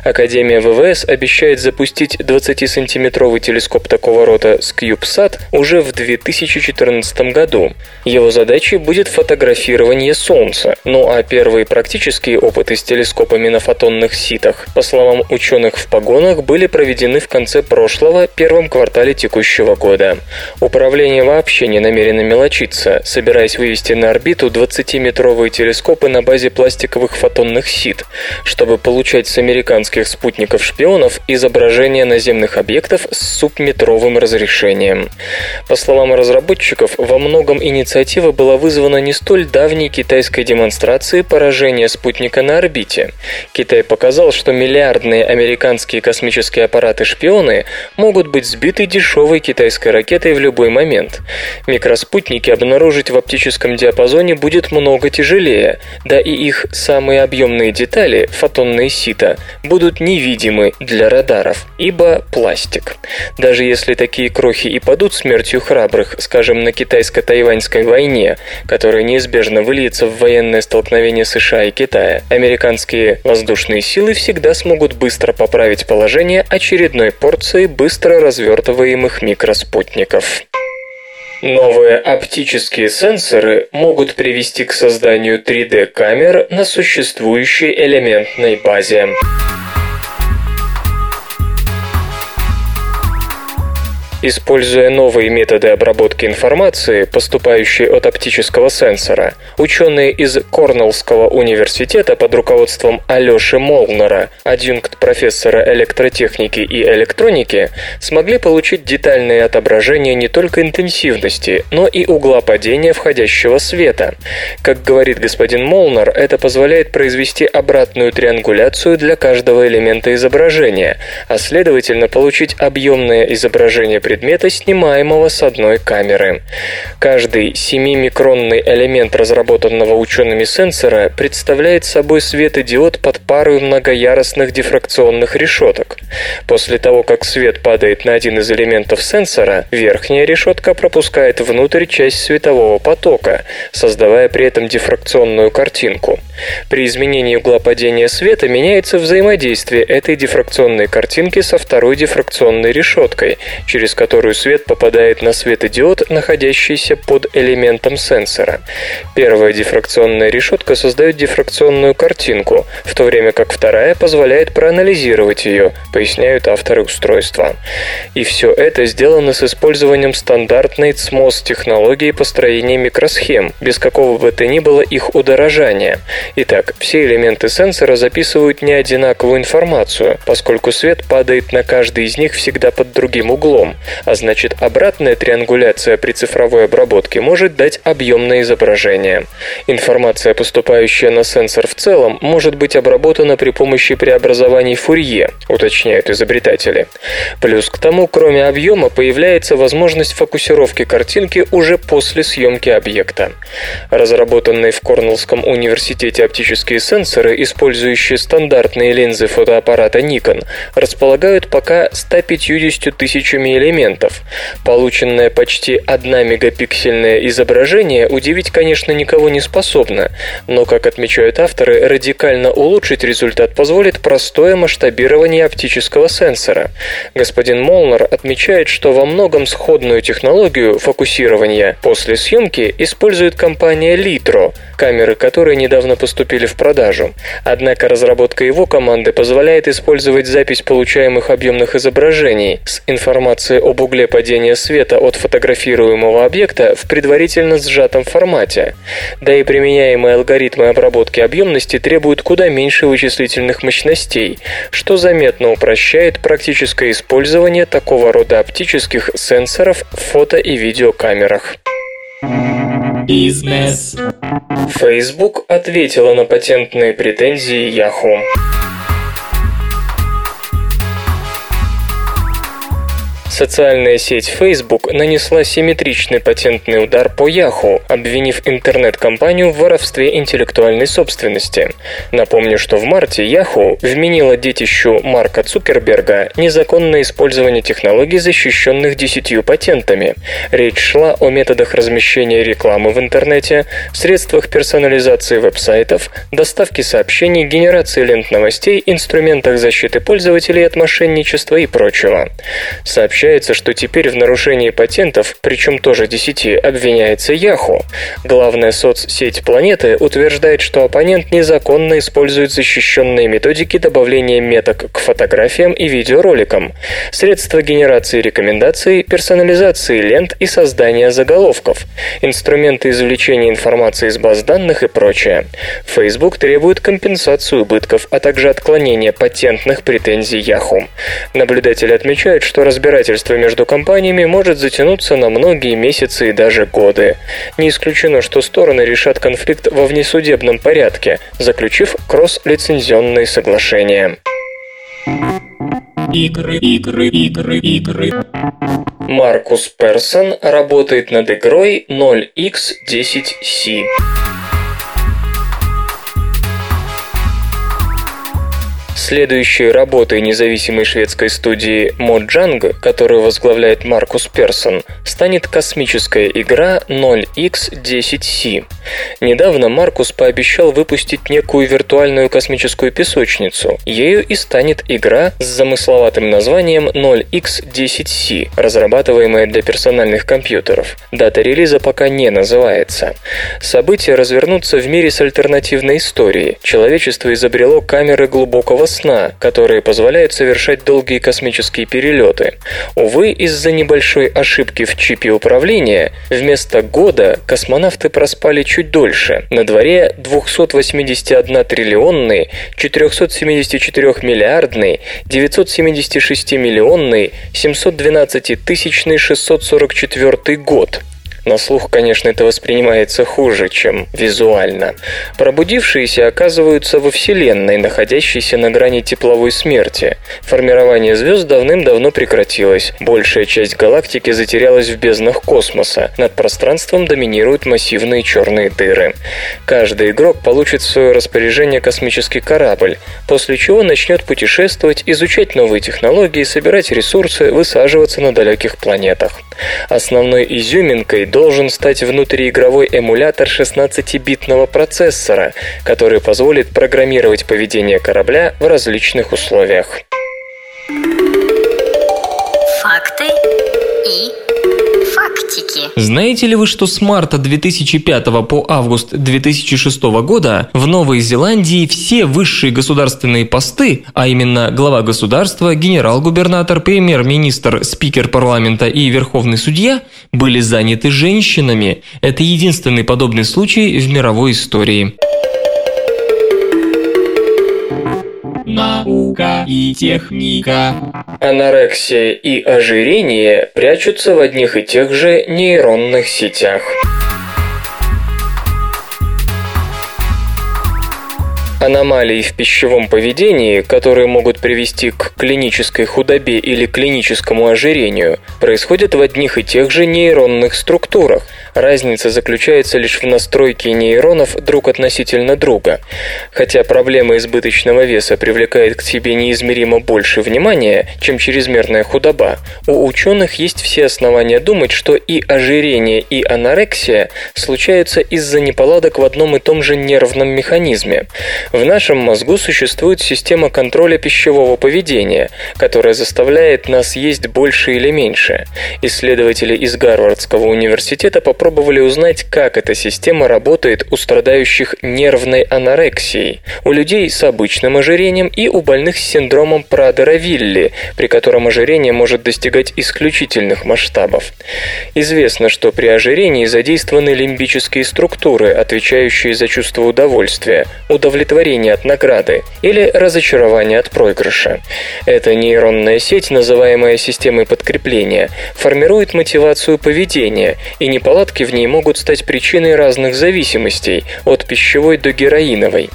Академия ВВС обещает запустить 20-сантиметровый телескоп такого рода SCubeSat уже в 2014 году. Его задачей будет фотографирование Солнца, ну а первые практические опыты с телескопами на фотонных ситах, по словам ученых в погонах, были проведены в конце прошлого первом квартале текущего года. Управление вообще не намерено мелочиться, собираясь вывести на орбиту 20-метровые телескопы на базе пластиковых фотонных сит, чтобы получать с американских спутников-шпионов изображения наземных объектов с субметровым разрешением. По словам разработчиков, во многом инициатива была вызвана не столь давней китайской демонстрацией поражения спутника на орбите. Китай показал, что миллиардные американские космические аппараты-шпионы могут быть сбиты дешевой китайской ракетой в любой момент. Микроспутники обнаружить в оптическом диапазоне будет много тяжелее, да и их самые объемные детали, фотонные сита, будут невидимы для радаров, ибо пластик. Даже если такие крохи и падут смертью храбрых, скажем, на китайско-тайваньской войне, которая неизбежно выльется в военное столкновение США и Китая, американские воздушные силы всегда смогут быстро поправить положение очередной порции быстро развертываемых микроспутников. Новые оптические сенсоры могут привести к созданию 3D-камер на существующей элементной базе. Используя новые методы обработки информации, поступающей от оптического сенсора, ученые из Корнеллского университета под руководством Алёши Молнера, адъюнкт профессора электротехники и электроники, смогли получить детальное отображение не только интенсивности, но и угла падения входящего света. Как говорит господин Молнер, это позволяет произвести обратную триангуляцию для каждого элемента изображения, а следовательно получить объемное изображение предмета, снимаемого с одной камеры. Каждый 7-микронный элемент разработанного учеными сенсора представляет собой светодиод под пару многоярусных дифракционных решеток. После того, как свет падает на один из элементов сенсора, верхняя решетка пропускает внутрь часть светового потока, создавая при этом дифракционную картинку. При изменении угла падения света меняется взаимодействие этой дифракционной картинки со второй дифракционной решеткой, через которую свет попадает на светодиод, находящийся под элементом сенсора. Первая дифракционная решетка создает дифракционную картинку, в то время как вторая позволяет проанализировать ее, поясняют авторы устройства. И все это сделано с использованием стандартной CMOS технологии построения микросхем, без какого бы то ни было их удорожания. Итак, все элементы сенсора записывают не одинаковую информацию, поскольку свет падает на каждый из них всегда под другим углом, а значит обратная триангуляция при цифровой обработке может дать объемное изображение. Информация, поступающая на сенсор в целом, может быть обработана при помощи преобразований Фурье, уточняют изобретатели. Плюс к тому, кроме объема, появляется возможность фокусировки картинки уже после съемки объекта. Разработанные в Корнеллском университете оптические сенсоры, использующие стандартные линзы фотоаппарата Nikon, располагают пока 150 тысячами элементов. Полученное почти 1 мегапиксельное изображение удивить, конечно, никого не способно, но, как отмечают авторы, радикально улучшить результат позволит простое масштабирование оптического сенсора. Господин Молнер отмечает, что во многом сходную технологию фокусирования после съемки использует компания Litro, камеры которой недавно поступили в продажу. Однако разработка его команды позволяет использовать запись получаемых объемных изображений с информацией об угле падения света от фотографируемого объекта в предварительно сжатом формате. Да и применяемые алгоритмы обработки объемности требуют куда меньше вычислительных мощностей, что заметно упрощает практическое использование такого рода оптических сенсоров в фото- и видеокамерах. Бизнес. Facebook ответила на патентные претензии Yahoo. Социальная сеть Facebook нанесла симметричный патентный удар по Yahoo, обвинив интернет-компанию в воровстве интеллектуальной собственности. Напомню, что в марте Yahoo вменила детищу Марка Цукерберга незаконное использование технологий, защищенных десятью патентами. Речь шла о методах размещения рекламы в интернете, средствах персонализации веб-сайтов, доставки сообщений, генерации лент новостей, инструментах защиты пользователей от мошенничества и прочего. Сообщается, что теперь в нарушении патентов, причем тоже 10, обвиняется Yahoo. Главная соцсеть планеты утверждает, что оппонент незаконно использует защищенные методики добавления меток к фотографиям и видеороликам, средства генерации рекомендаций, персонализации лент и создания заголовков, инструменты извлечения информации из баз данных и прочее. Facebook требует компенсацию убытков, а также отклонения патентных претензий Yahoo. Наблюдатели отмечают, что разбирательство между компаниями может затянуться на многие месяцы и даже годы. Не исключено, что стороны решат конфликт во внесудебном порядке, заключив кросс-лицензионные соглашения. Игры, игры, игры, игры. Маркус Персон работает над игрой 0x10c. Следующей работой независимой шведской студии Mojang, которую возглавляет Маркус Персон, станет космическая игра 0x10c. Недавно Маркус пообещал выпустить некую виртуальную космическую песочницу. Ею и станет игра с замысловатым названием 0x10c, разрабатываемая для персональных компьютеров. Дата релиза пока не называется. События развернутся в мире с альтернативной историей. Человечество изобрело камеры глубокого сна, которые позволяют совершать долгие космические перелеты. Увы, из-за небольшой ошибки в чипе управления, вместо года космонавты проспали чуть дольше. На дворе 281 триллионный, 474 миллиардный, 976 миллионный, 712 тысячный 644 год. На слух, конечно, это воспринимается хуже, чем визуально. Пробудившиеся оказываются во Вселенной, находящейся на грани тепловой смерти. Формирование звезд давным-давно прекратилось. Большая часть галактики затерялась в безднах космоса. Над пространством доминируют массивные черные дыры. Каждый игрок получит в свое распоряжение космический корабль, после чего начнет путешествовать, изучать новые технологии, собирать ресурсы, высаживаться на далеких планетах. Основной изюминкой должен стать внутриигровой эмулятор 16-битного процессора, который позволит программировать поведение корабля в различных условиях. Факты. Знаете ли вы, что с марта 2005 по август 2006 года в Новой Зеландии все высшие государственные посты, а именно глава государства, генерал-губернатор, премьер-министр, спикер парламента и верховный судья, были заняты женщинами? Это единственный подобный случай в мировой истории. Наука и техника. Анорексия и ожирение прячутся в одних и тех же нейронных сетях. Аномалии в пищевом поведении, которые могут привести к клинической худобе или клиническому ожирению, происходят в одних и тех же нейронных структурах. Разница заключается лишь в настройке нейронов друг относительно друга. Хотя проблема избыточного веса привлекает к себе неизмеримо больше внимания, чем чрезмерная худоба, у ученых есть все основания думать, что и ожирение, и анорексия случаются из-за неполадок в одном и том же нервном механизме. В нашем мозгу существует система контроля пищевого поведения, которая заставляет нас есть больше или меньше. Исследователи из Гарвардского университета попробовали узнать, как эта система работает у страдающих нервной анорексией, у людей с обычным ожирением и у больных с синдромом Прадера-Вилли, при котором ожирение может достигать исключительных масштабов. Известно, что при ожирении задействованы лимбические структуры, отвечающие за чувство удовольствия, удовлетворения удовлетворение от награды или разочарование от проигрыша. Эта нейронная сеть, называемая системой подкрепления, формирует мотивацию поведения, и неполадки в ней могут стать причиной разных зависимостей, от пищевой до героиновой.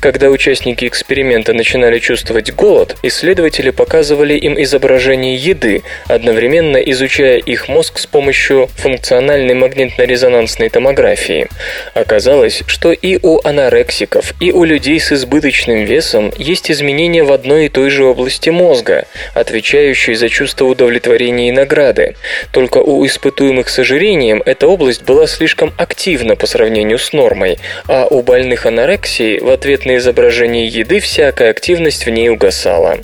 Когда участники эксперимента начинали чувствовать голод, исследователи показывали им изображение еды, одновременно изучая их мозг с помощью функциональной магнитно-резонансной томографии. Оказалось, что и у анорексиков, и у людей с избыточным весом есть изменения в одной и той же области мозга, отвечающей за чувство удовлетворения и награды. Только у испытуемых с ожирением эта область была слишком активна по сравнению с нормой, а у больных анорексией в ответ на изображение еды всякая активность в ней угасала.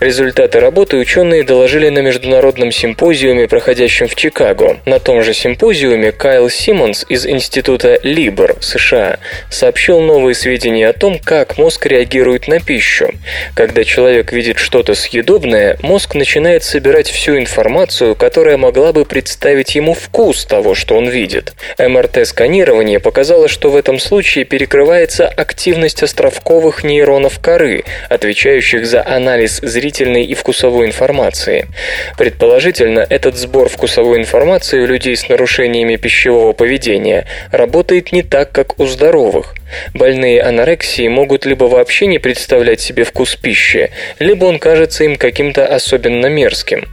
Результаты работы ученые доложили на международном симпозиуме, проходящем в Чикаго. На том же симпозиуме Кайл Симмонс из Института Либер, США, сообщил новые сведения о том, как мозг реагирует на пищу. Когда человек видит что-то съедобное, мозг начинает собирать всю информацию, которая могла бы представить ему вкус того, что он видит. МРТ-сканирование показало, что в этом случае перекрывается активность островковых нейронов коры, отвечающих за анализ зрительных зрительной и вкусовой информации. Предположительно, этот сбор вкусовой информации у людей с нарушениями пищевого поведения работает не так, как у здоровых. Больные анорексией могут либо вообще не представлять себе вкус пищи, либо он кажется им каким-то особенно мерзким.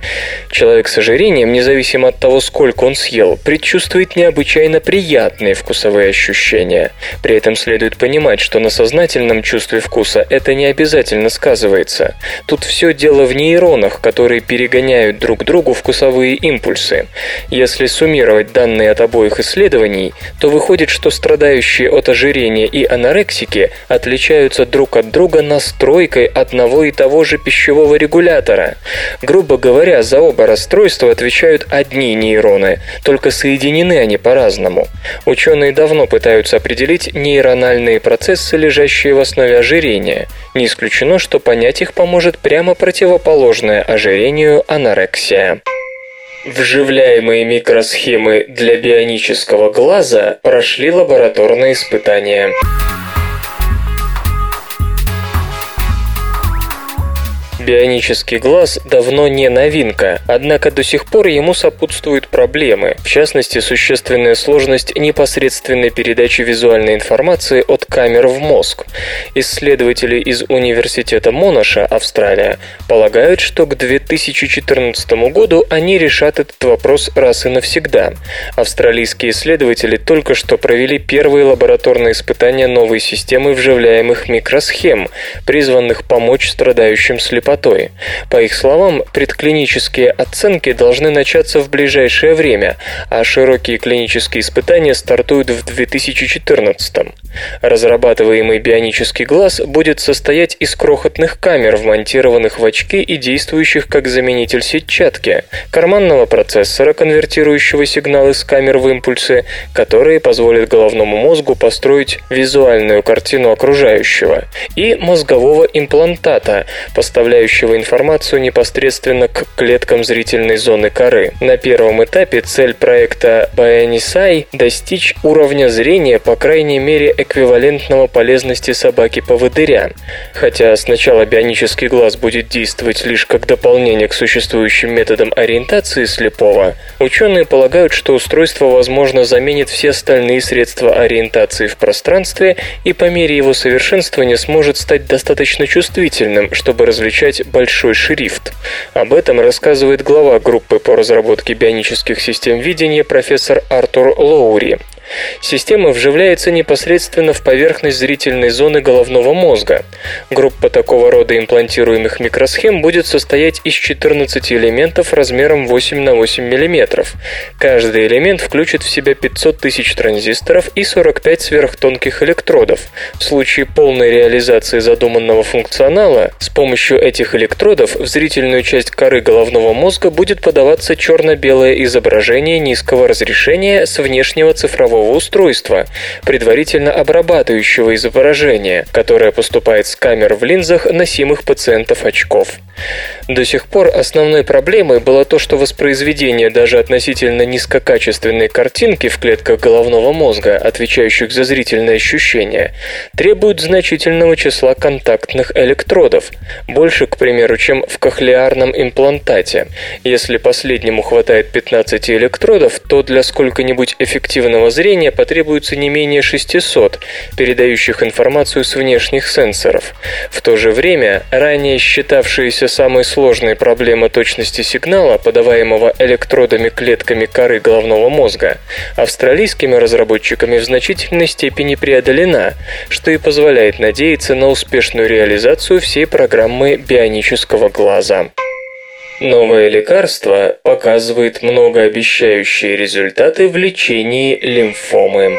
Человек с ожирением, независимо от того, сколько он съел, предчувствует необычайно приятные вкусовые ощущения. При этом следует понимать, что на сознательном чувстве вкуса это не обязательно сказывается. Тут все дело в нейронах, которые перегоняют друг другу вкусовые импульсы. Если суммировать данные от обоих исследований, то выходит, что страдающие от ожирения и анорексики отличаются друг от друга настройкой одного и того же пищевого регулятора. Грубо говоря, за оба расстройства отвечают одни нейроны, только соединены они по-разному. Ученые давно пытаются определить нейрональные процессы, лежащие в основе ожирения. Не исключено, что понять их поможет прямо противоположное ожирению анорексия. Вживляемые микросхемы для бионического глаза прошли лабораторные испытания. Бионический глаз давно не новинка, однако до сих пор ему сопутствуют проблемы, в частности, существенная сложность непосредственной передачи визуальной информации от камер в мозг. Исследователи из Университета Монаша, Австралия, полагают, что к 2014 году они решат этот вопрос раз и навсегда. Австралийские исследователи только что провели первые лабораторные испытания новой системы вживляемых микросхем, призванных помочь страдающим слепотой частотой. По их словам, предклинические оценки должны начаться в ближайшее время, а широкие клинические испытания стартуют в 2014. Разрабатываемый бионический глаз будет состоять из крохотных камер, вмонтированных в очки и действующих как заменитель сетчатки, карманного процессора, конвертирующего сигналы с камер в импульсы, которые позволят головному мозгу построить визуальную картину окружающего, и мозгового имплантата, поставляющего передающего информацию непосредственно к клеткам зрительной зоны коры. На первом этапе цель проекта Bionisai – достичь уровня зрения, по крайней мере, эквивалентного полезности собаки-поводыря. Хотя сначала бионический глаз будет действовать лишь как дополнение к существующим методам ориентации слепого, ученые полагают, что устройство, возможно, заменит все остальные средства ориентации в пространстве и по мере его совершенствования сможет стать достаточно чувствительным, чтобы различать написать большой шрифт. Об этом рассказывает глава группы по разработке бионических систем видения профессор Артур Лоури. Система вживляется непосредственно в поверхность зрительной зоны головного мозга. Группа такого рода имплантируемых микросхем будет состоять из 14 элементов размером 8 на 8 мм. Каждый элемент включит в себя 500 тысяч транзисторов и 45 сверхтонких электродов. В случае полной реализации задуманного функционала, с помощью этих электродов в зрительную часть коры головного мозга будет подаваться черно-белое изображение низкого разрешения с внешнего цифрового цифрового устройства, предварительно обрабатывающего изображение, которое поступает с камер в линзах носимых пациентов очков. До сих пор основной проблемой было то, что воспроизведение даже относительно низкокачественной картинки в клетках головного мозга, отвечающих за зрительные ощущения, требует значительного числа контактных электродов, больше, к примеру, чем в кохлеарном имплантате. Если последнему хватает 15 электродов, то для сколько-нибудь эффективного зрения потребуется не менее 600, передающих информацию с внешних сенсоров. В то же время, ранее считавшаяся самой сложной проблема точности сигнала, подаваемого электродами клетками коры головного мозга, австралийскими разработчиками в значительной степени преодолена, что и позволяет надеяться на успешную реализацию всей программы бионического глаза. Новое лекарство показывает многообещающие результаты в лечении лимфомы.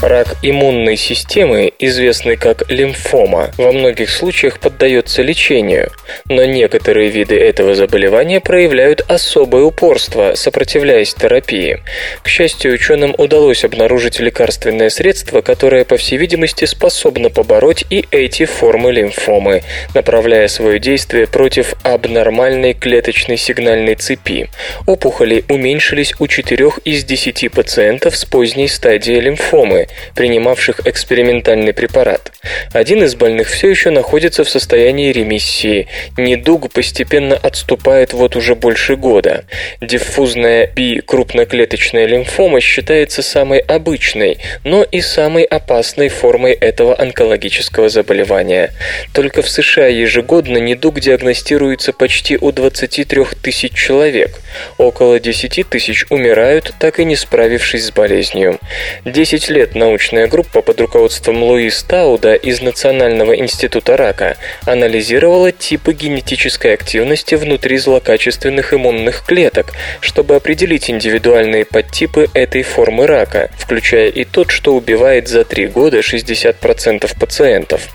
Рак иммунной системы, известный как лимфома, во многих случаях поддается лечению, но некоторые виды этого заболевания проявляют особое упорство, сопротивляясь терапии. К счастью, ученым удалось обнаружить лекарственное средство, которое, по всей видимости, способно побороть и эти формы лимфомы, направляя свое действие против абнормальной клеточной сигнальной цепи. Опухоли уменьшились у 4 из 10 пациентов с поздней стадией лимфомы, принимавших экспериментальный препарат. Один из больных все еще находится в состоянии ремиссии. Недуг постепенно отступает вот уже больше года. Диффузная би-крупноклеточная лимфома считается самой обычной, но и самой опасной формой этого онкологического заболевания. Только в США ежегодно недуг диагностируется почти у 23 тысяч человек. Около 10 тысяч умирают, так и не справившись с болезнью. 10 лет научная группа под руководством Луи Тауда из Национального института рака анализировала типы генетической активности внутри злокачественных иммунных клеток, чтобы определить индивидуальные подтипы этой формы рака, включая и тот, что убивает за три года 60% пациентов.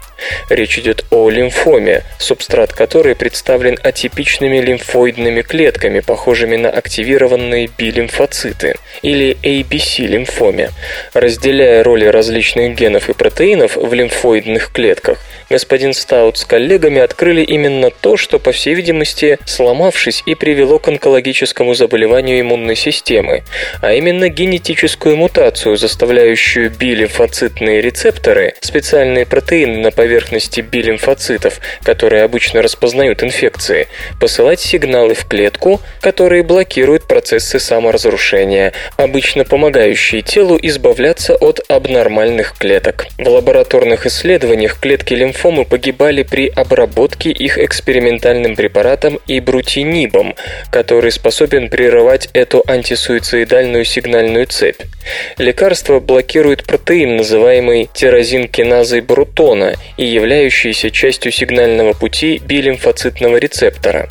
Речь идет о лимфоме, субстрат которой представлен атипичными лимфоидными клетками, похожими на активированные B-лимфоциты, или ABC-лимфоме. Разделяя роли различных генов и протеинов в лимфоидных клетках, господин Стаут с коллегами открыли именно то, что, по всей видимости, сломавшись и привело к онкологическому заболеванию иммунной системы, а именно генетическую мутацию, заставляющую B-лимфоцитные рецепторы, специальные протеины на поверхности B-лимфоцитов, которые обычно распознают инфекции, посылать сигналы в клетку, которые блокируют процессы саморазрушения, обычно помогающие телу избавляться от абнормальных клеток. В лабораторных исследованиях клетки лимфомы погибали при обработке их экспериментальным препаратом ибрутинибом, который способен прерывать эту антисуицидальную сигнальную цепь. Лекарство блокирует протеин, называемый тирозинкиназой брутона и являющийся частью сигнального пути билимфоцитного рецептора.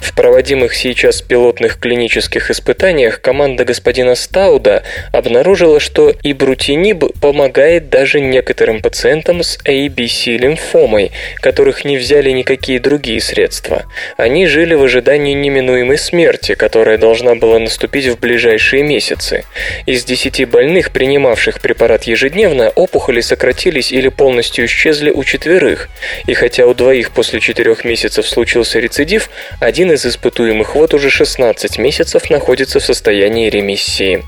В проводимых сейчас пилотных клинических испытаниях команда господина Стауда обнаружила, что ибрутиниб помогает даже некоторым пациентам с ABC-лимфомой, которых не взяли никакие другие средства. Они жили в ожидании неминуемой смерти, которая должна была наступить в ближайшие месяцы. Из 10 больных, принимавших препарат ежедневно, опухоли сократились или полностью исчезли у четверых, и хотя у двоих после четырех месяцев случился рецидив, один из испытуемых вот уже 16 месяцев находится в состоянии ремиссии.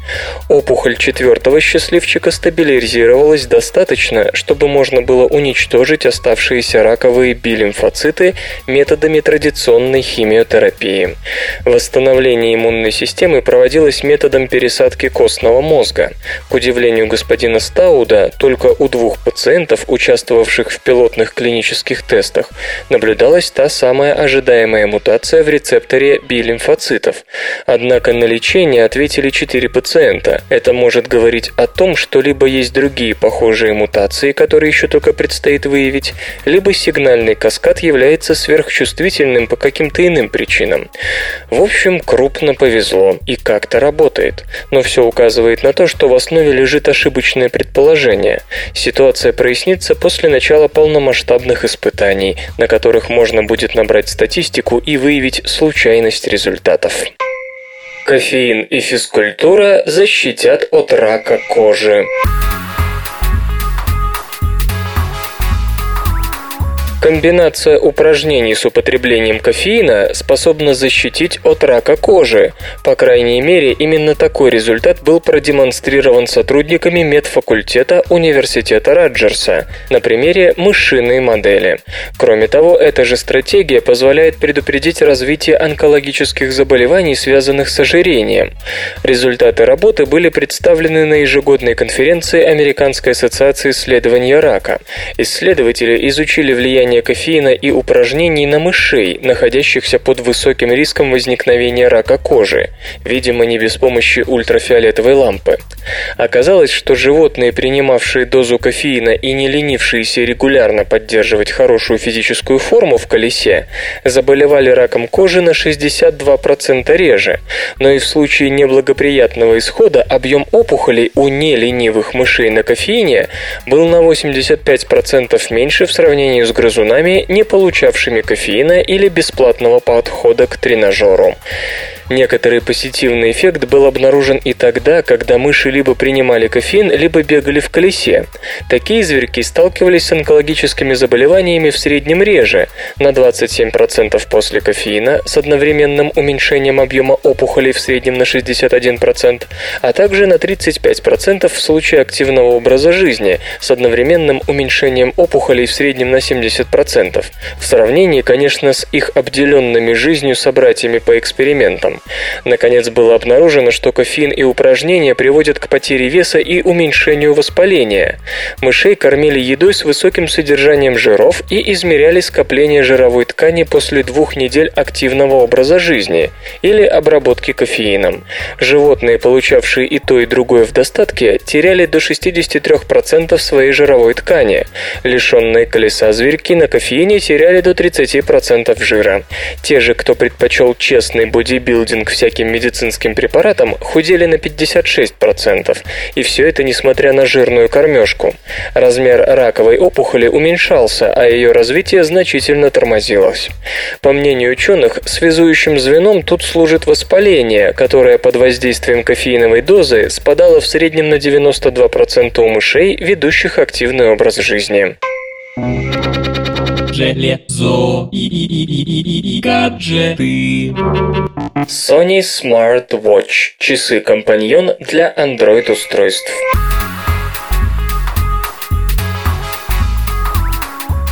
Опухоль четвертого счастливчика стабилизировалась достаточно, чтобы можно было уничтожить оставшиеся раковые билимфоциты методами традиционной химиотерапии. Восстановление иммунной системы проводилось методом пересадки костного мозга. К удивлению господина Стауда, только у двух пациентов, участвовавших в пилотных клинических тестах, наблюдалась та самая ожидаемая мутация в рецепторе B-лимфоцитов. Однако на лечение ответили 4 пациента. Это может говорить о том, что либо есть другие похожие мутации, которые еще только предстоит выявить, либо сигнальный каскад является сверхчувствительным по каким-то иным причинам. В общем, крупно повезло и как-то работает. Но все указывает на то, что в основе лежит ошибочное предположение. Ситуация прояснится после начала полномасштабных испытаний, на которых можно будет набрать статистику и выявить случайность результатов. Кофеин и физкультура защитят от рака кожи. Комбинация упражнений с употреблением кофеина способна защитить от рака кожи. По крайней мере, именно такой результат был продемонстрирован сотрудниками медфакультета Университета Раджерса на примере мышиной модели. Кроме того, эта же стратегия позволяет предупредить развитие онкологических заболеваний, связанных с ожирением. Результаты работы были представлены на ежегодной конференции Американской ассоциации исследования рака. Исследователи изучили влияние влияние кофеина и упражнений на мышей, находящихся под высоким риском возникновения рака кожи, видимо, не без помощи ультрафиолетовой лампы. Оказалось, что животные, принимавшие дозу кофеина и не ленившиеся регулярно поддерживать хорошую физическую форму в колесе, заболевали раком кожи на 62% реже, но и в случае неблагоприятного исхода объем опухолей у неленивых мышей на кофеине был на 85% меньше в сравнении с грызунами грызунами, не получавшими кофеина или бесплатного подхода к тренажеру. Некоторый позитивный эффект был обнаружен и тогда, когда мыши либо принимали кофеин, либо бегали в колесе. Такие зверьки сталкивались с онкологическими заболеваниями в среднем реже, на 27% после кофеина с одновременным уменьшением объема опухолей в среднем на 61%, а также на 35% в случае активного образа жизни с одновременным уменьшением опухолей в среднем на 70%. В сравнении, конечно, с их обделенными жизнью собратьями по экспериментам. Наконец было обнаружено, что кофеин и упражнения приводят к потере веса и уменьшению воспаления. Мышей кормили едой с высоким содержанием жиров и измеряли скопление жировой ткани после двух недель активного образа жизни или обработки кофеином. Животные, получавшие и то, и другое в достатке, теряли до 63% своей жировой ткани. Лишенные колеса зверьки на кофеине теряли до 30% жира. Те же, кто предпочел честный бодибилдинг холдинг всяким медицинским препаратам худели на 56%, и все это несмотря на жирную кормежку. Размер раковой опухоли уменьшался, а ее развитие значительно тормозилось. По мнению ученых, связующим звеном тут служит воспаление, которое под воздействием кофеиновой дозы спадало в среднем на 92% у мышей, ведущих активный образ жизни железо и, и, и, и, и, и гаджеты. Sony Smart Watch – часы-компаньон для Android-устройств.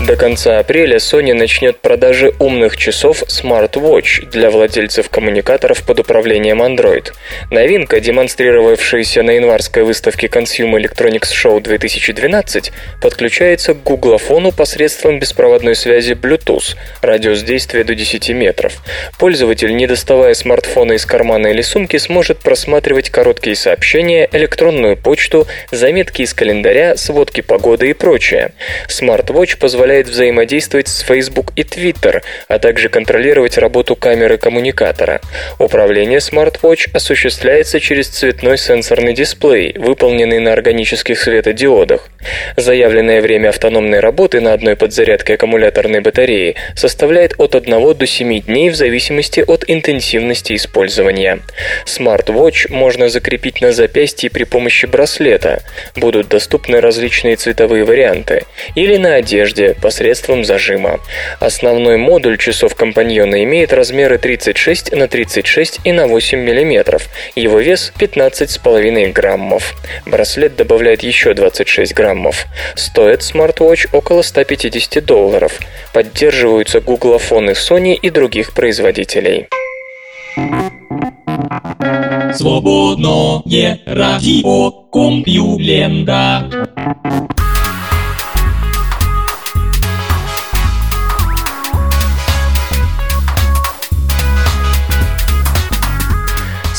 До конца апреля Sony начнет продажи умных часов Smartwatch для владельцев коммуникаторов под управлением Android. Новинка, демонстрировавшаяся на январской выставке Consumer Electronics Show 2012, подключается к гуглофону посредством беспроводной связи Bluetooth, радиус действия до 10 метров. Пользователь, не доставая смартфона из кармана или сумки, сможет просматривать короткие сообщения, электронную почту, заметки из календаря, сводки погоды и прочее. Smartwatch позволяет позволяет взаимодействовать с Facebook и Twitter, а также контролировать работу камеры коммуникатора. Управление Smartwatch осуществляется через цветной сенсорный дисплей, выполненный на органических светодиодах. Заявленное время автономной работы на одной подзарядке аккумуляторной батареи составляет от 1 до 7 дней в зависимости от интенсивности использования. Smartwatch можно закрепить на запястье при помощи браслета. Будут доступны различные цветовые варианты. Или на одежде посредством зажима. Основной модуль часов компаньона имеет размеры 36 на 36 и на 8 мм. Его вес 15,5 граммов. Браслет добавляет еще 26 граммов. Стоит смарт-вотч около 150 долларов. Поддерживаются гуглофоны Sony и других производителей. Свободное радио Компьюлента.